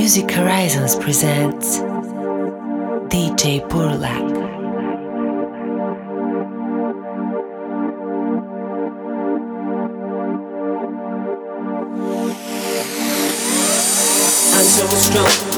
Music Horizons presents DJ Burlap. I'm so strong.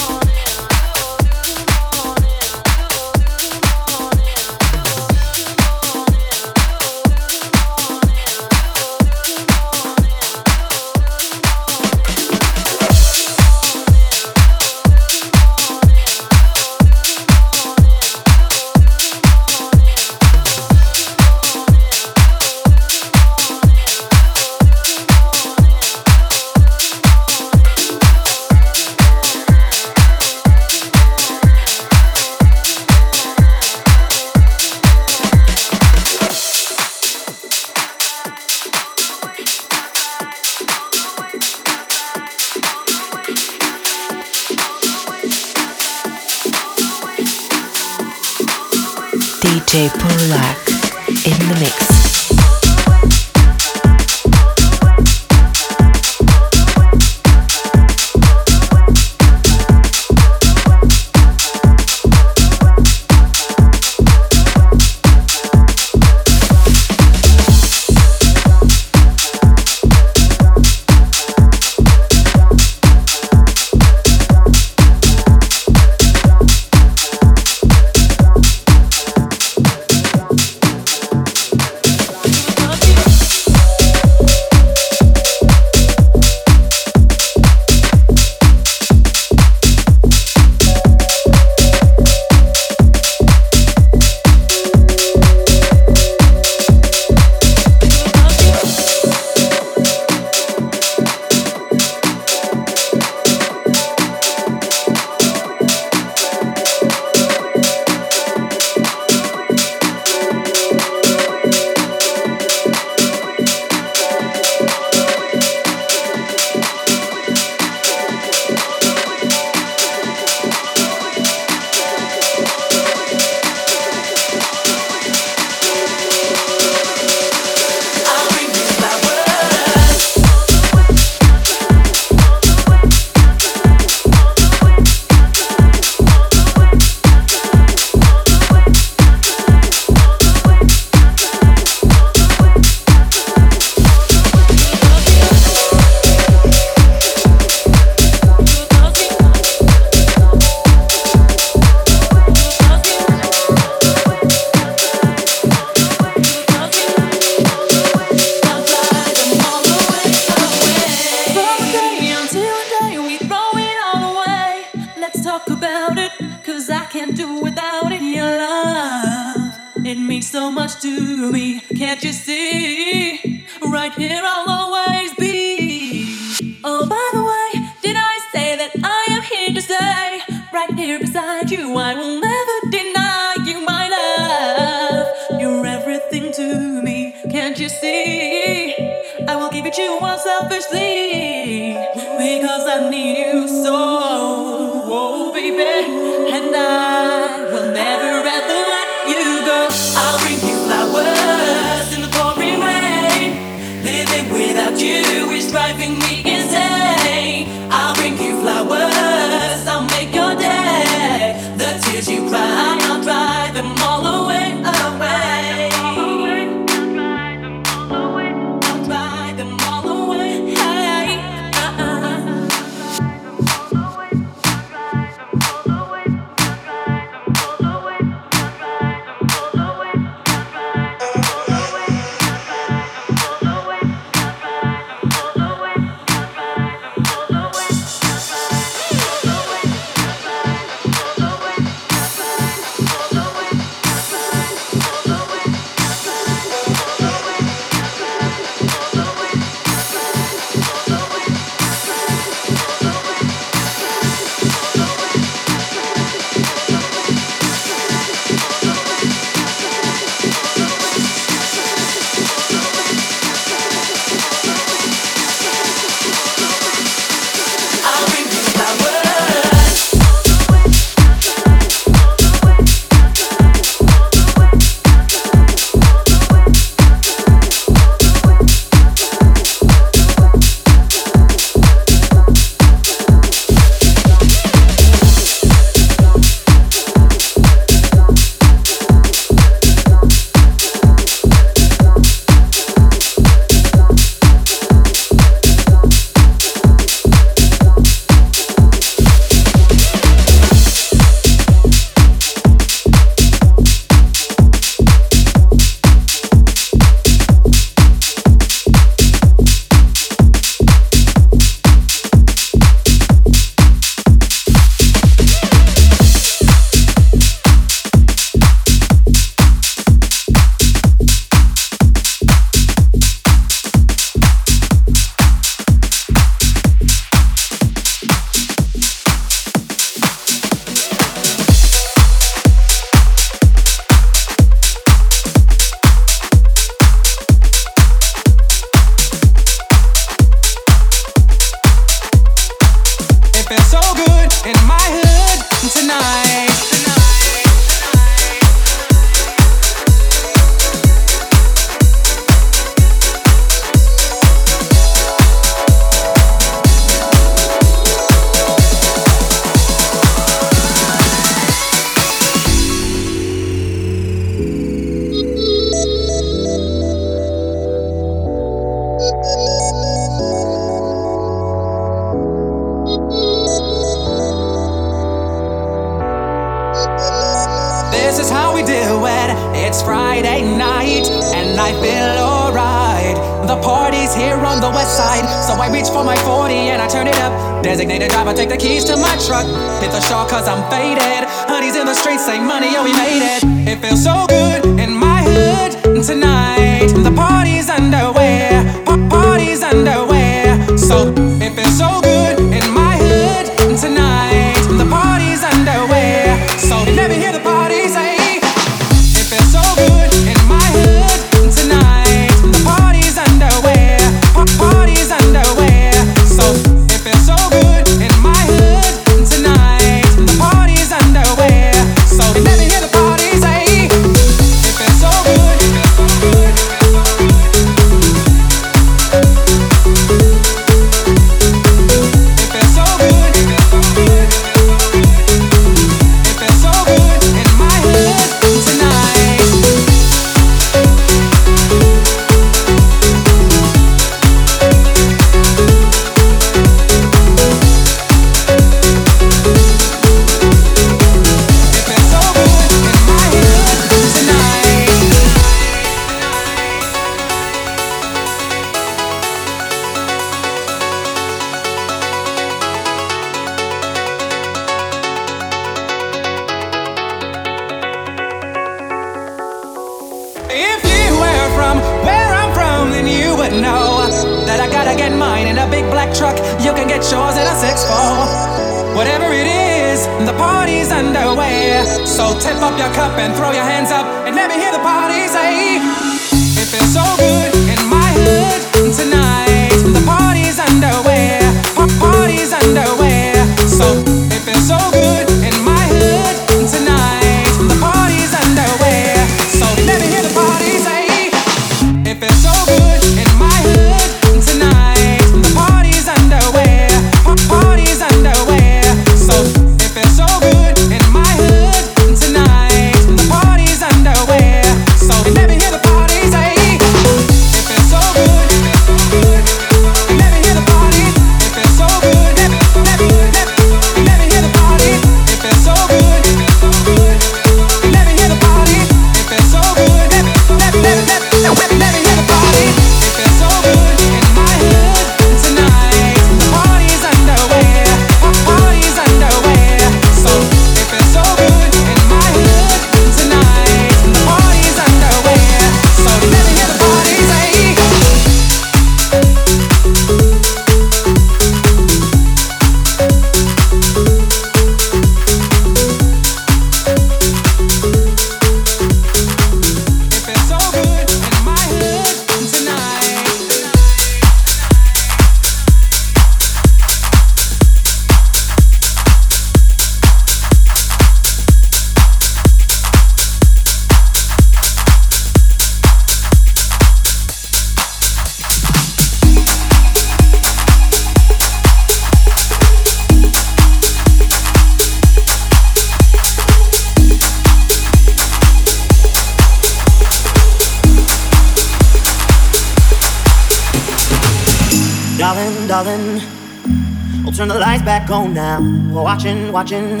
Watching, watching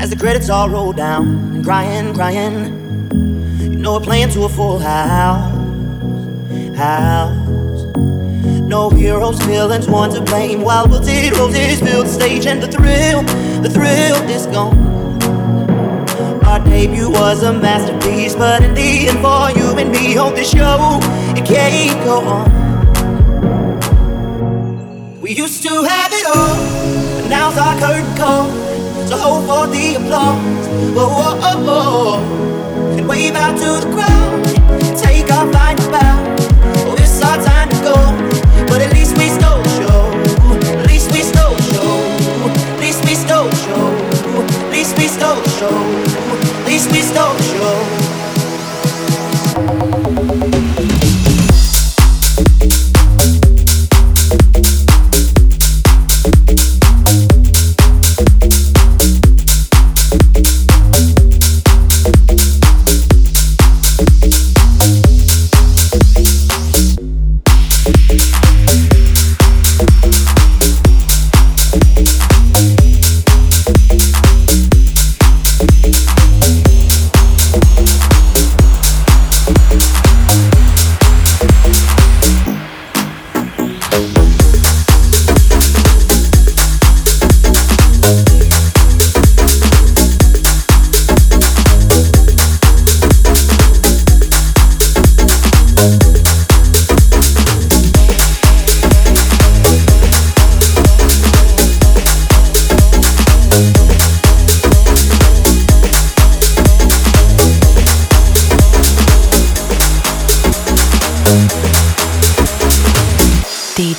as the credits all roll down and crying, crying. You know we're playing to a full house, house. No heroes, villains, one to blame. While wilted roses fill the stage, and the thrill, the thrill is gone. Our debut was a masterpiece, but in the end, for you and me, on this show, it can't go on. We used to have it all now's our curtain call. So hold for the applause. Whoa, whoa, oh, oh. And wave out to the crowd. Take our final bow. Oh, it's our time to go. But at least we stole show. At least we stole show. At least we stole show. At least we stole show. At least we stole show.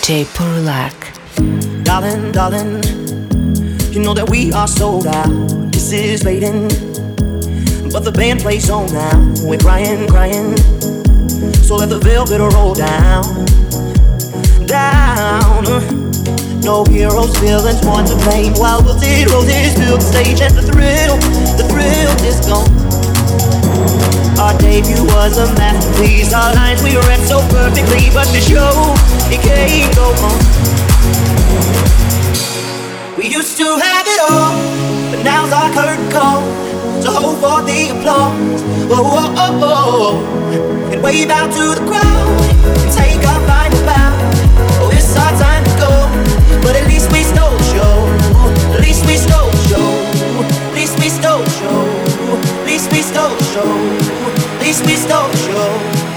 DJ Purlak. Darling, darling, you know that we are sold out. This is fading, but the band plays on now. We're crying, crying, so let the velvet roll down, down. No heroes, villains, one to blame. While we'll zero this build stage and the thrill, the thrill is gone. Our debut was a masterpiece. Our lines we read so perfectly, but the show it can't go on. We used to have it all, but now's our curtain call. So hold for the applause. Oh, oh, oh. And wave out to the crowd and take our final bow. Oh, it's our time least we stole show. At least we stole the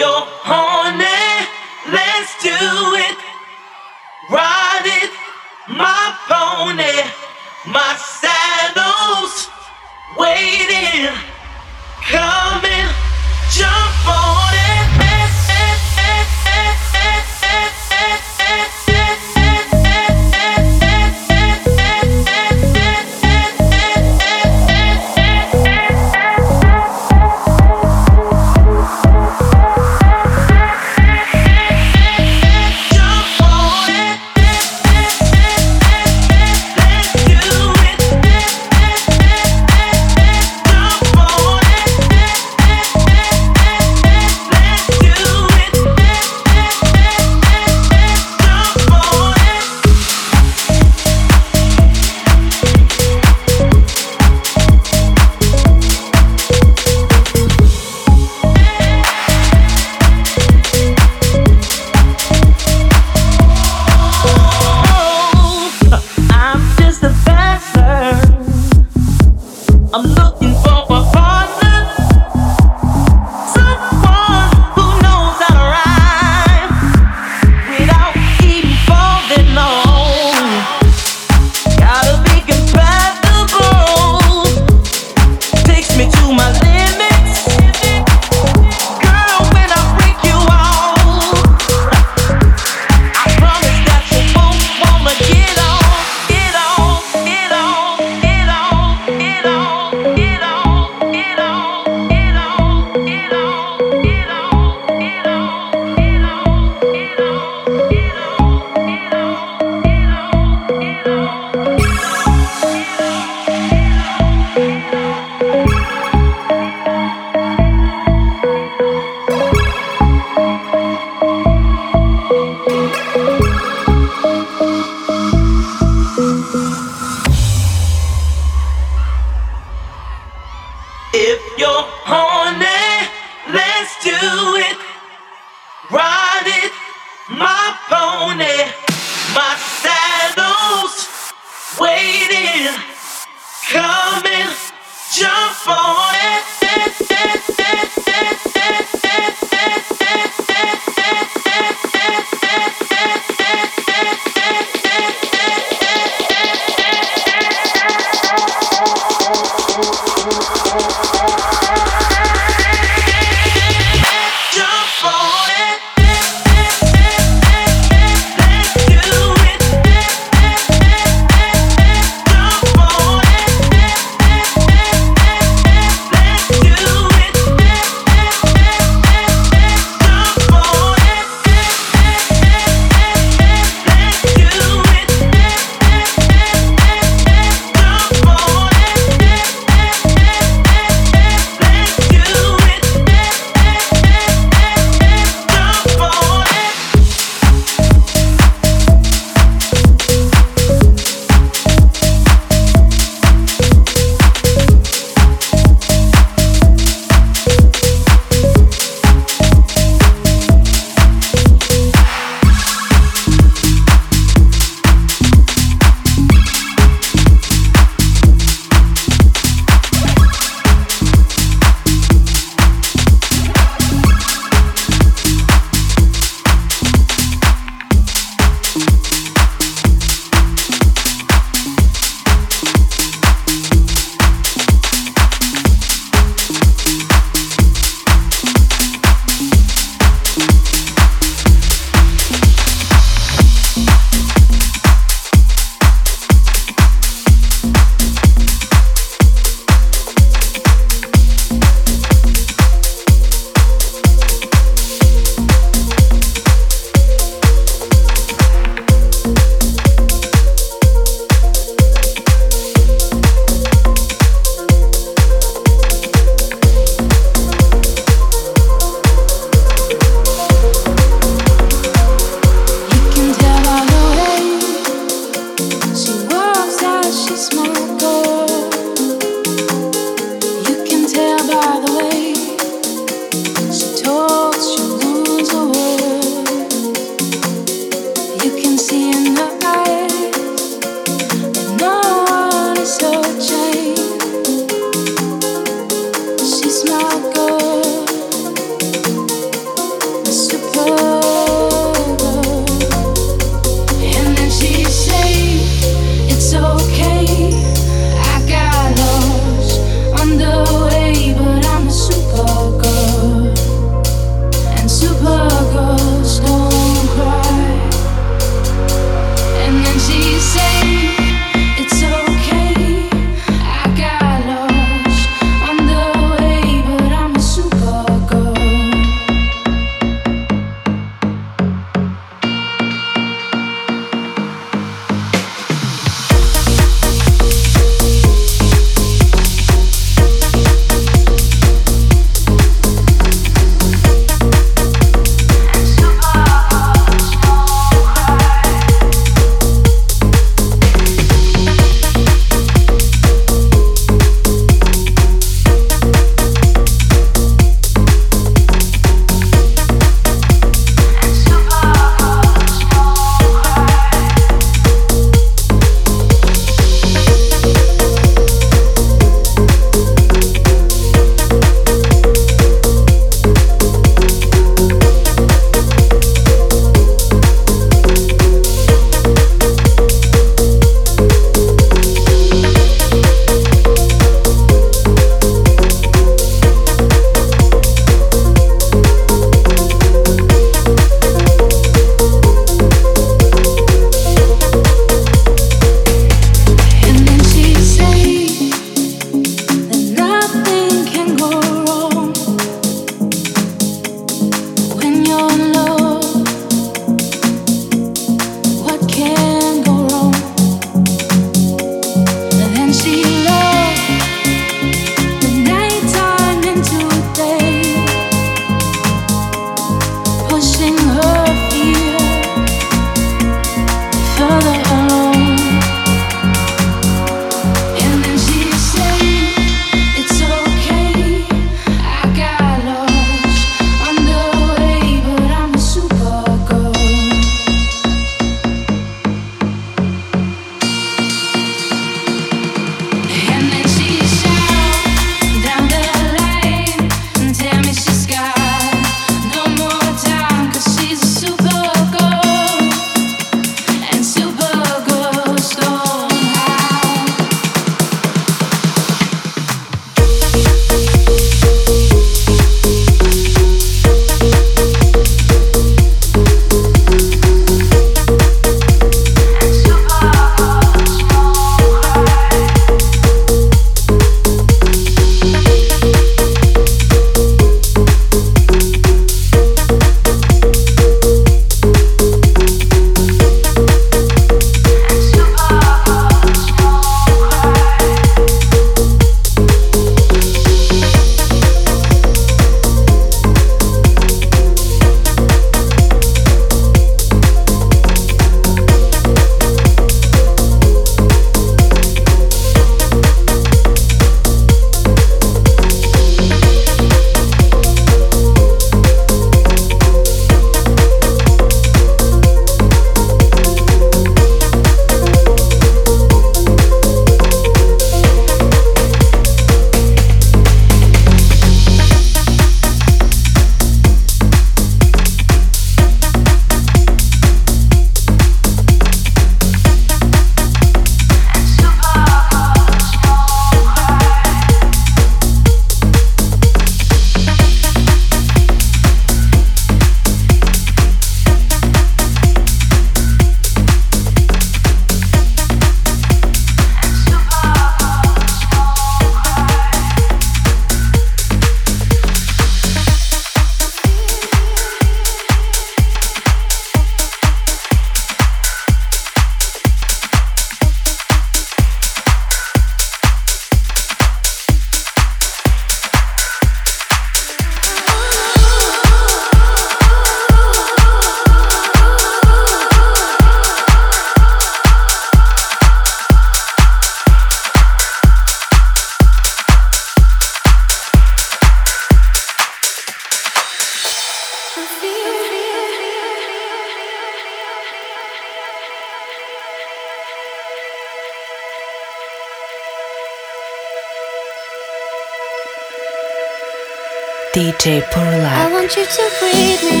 Purla. I want you to breathe me.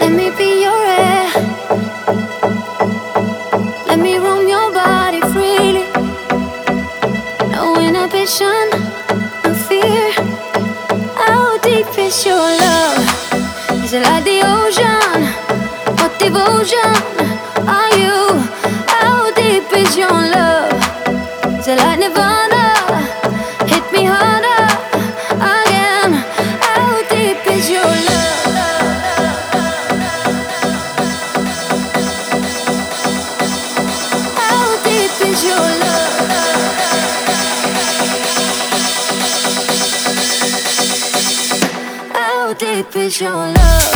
Let me be your air. Let me roam your body freely. No inhibition, no fear. How deep is your love? Is it like the ocean? What devotion? with your love.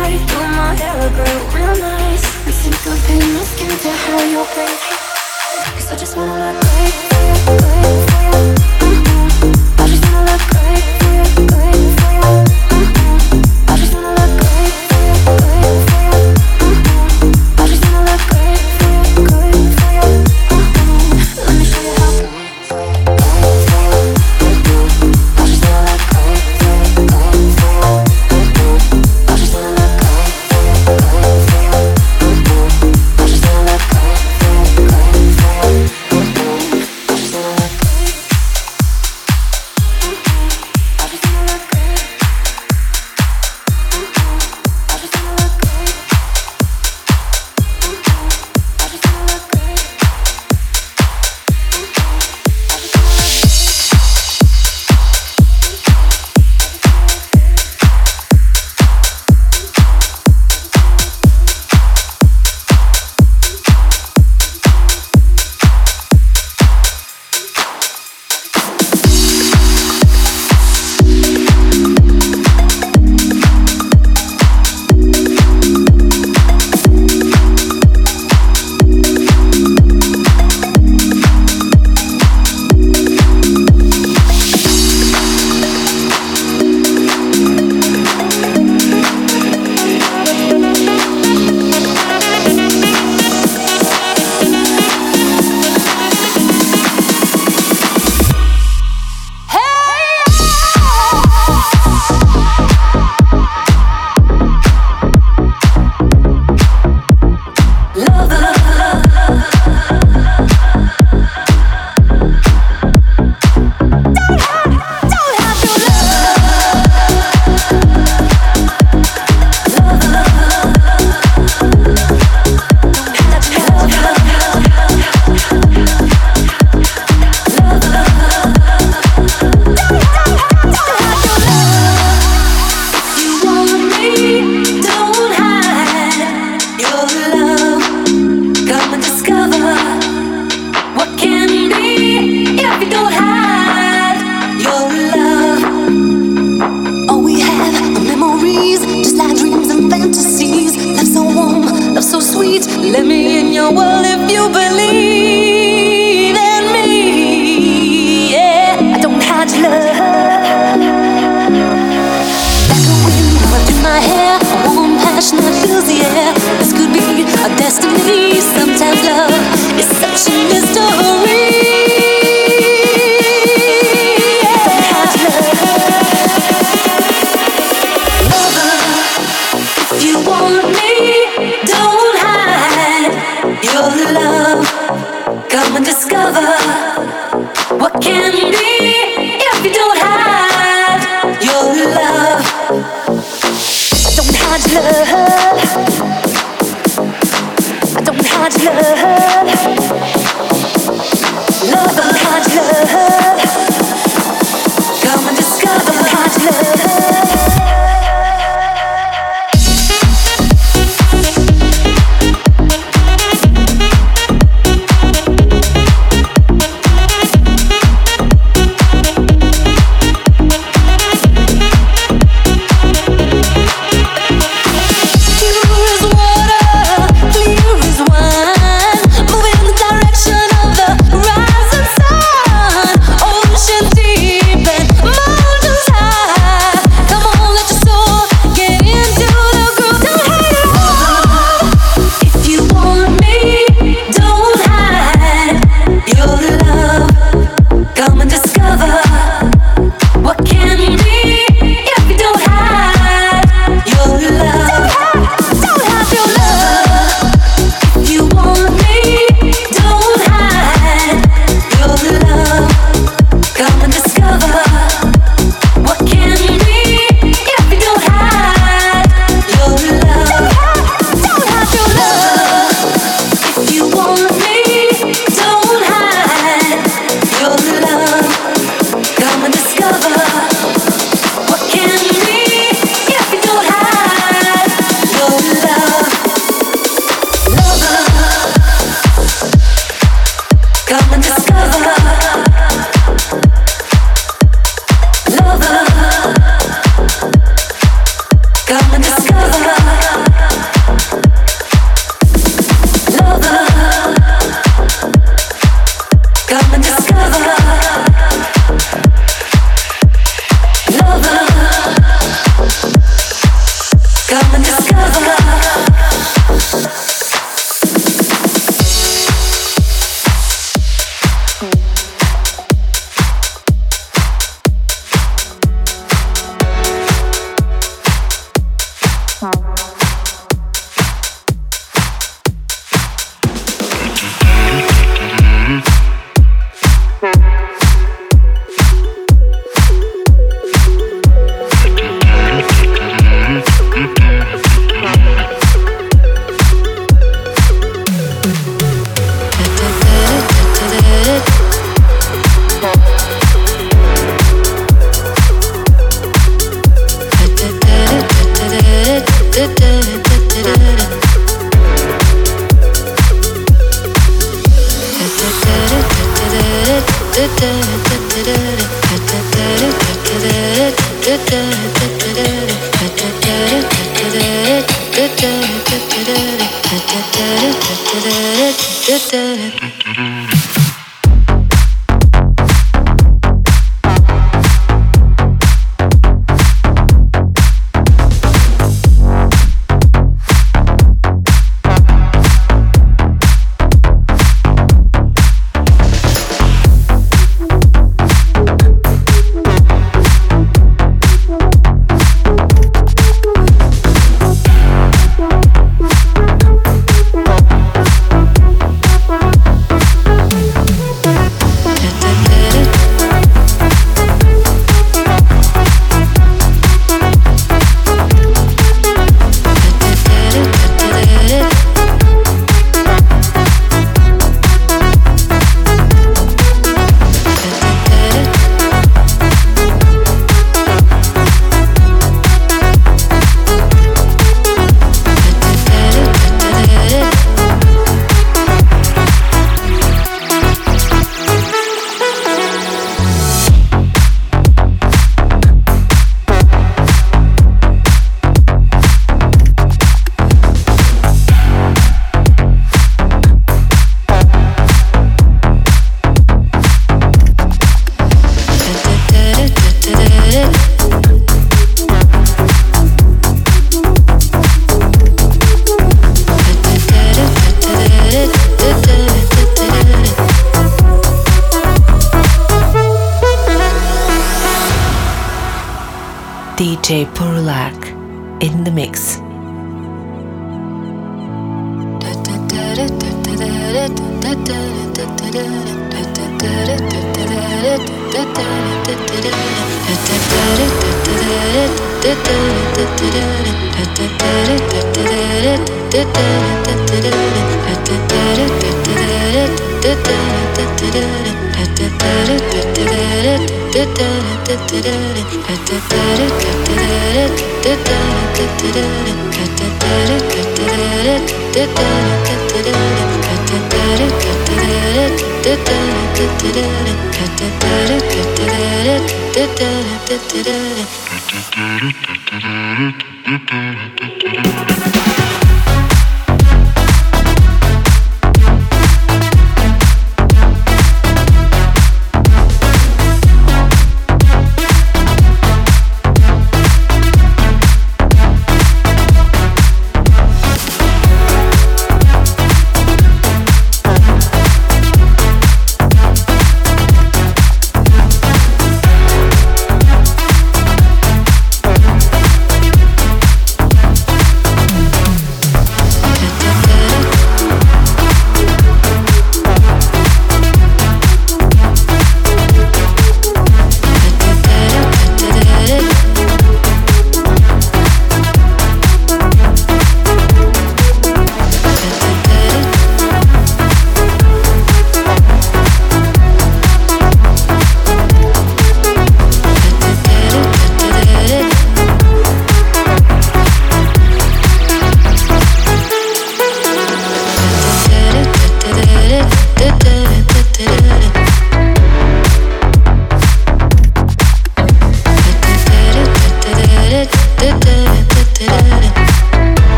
party through my hair, I real nice. And sync up in the skin to how you're Cause I just wanna let go If you don't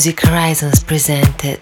Music Horizons presented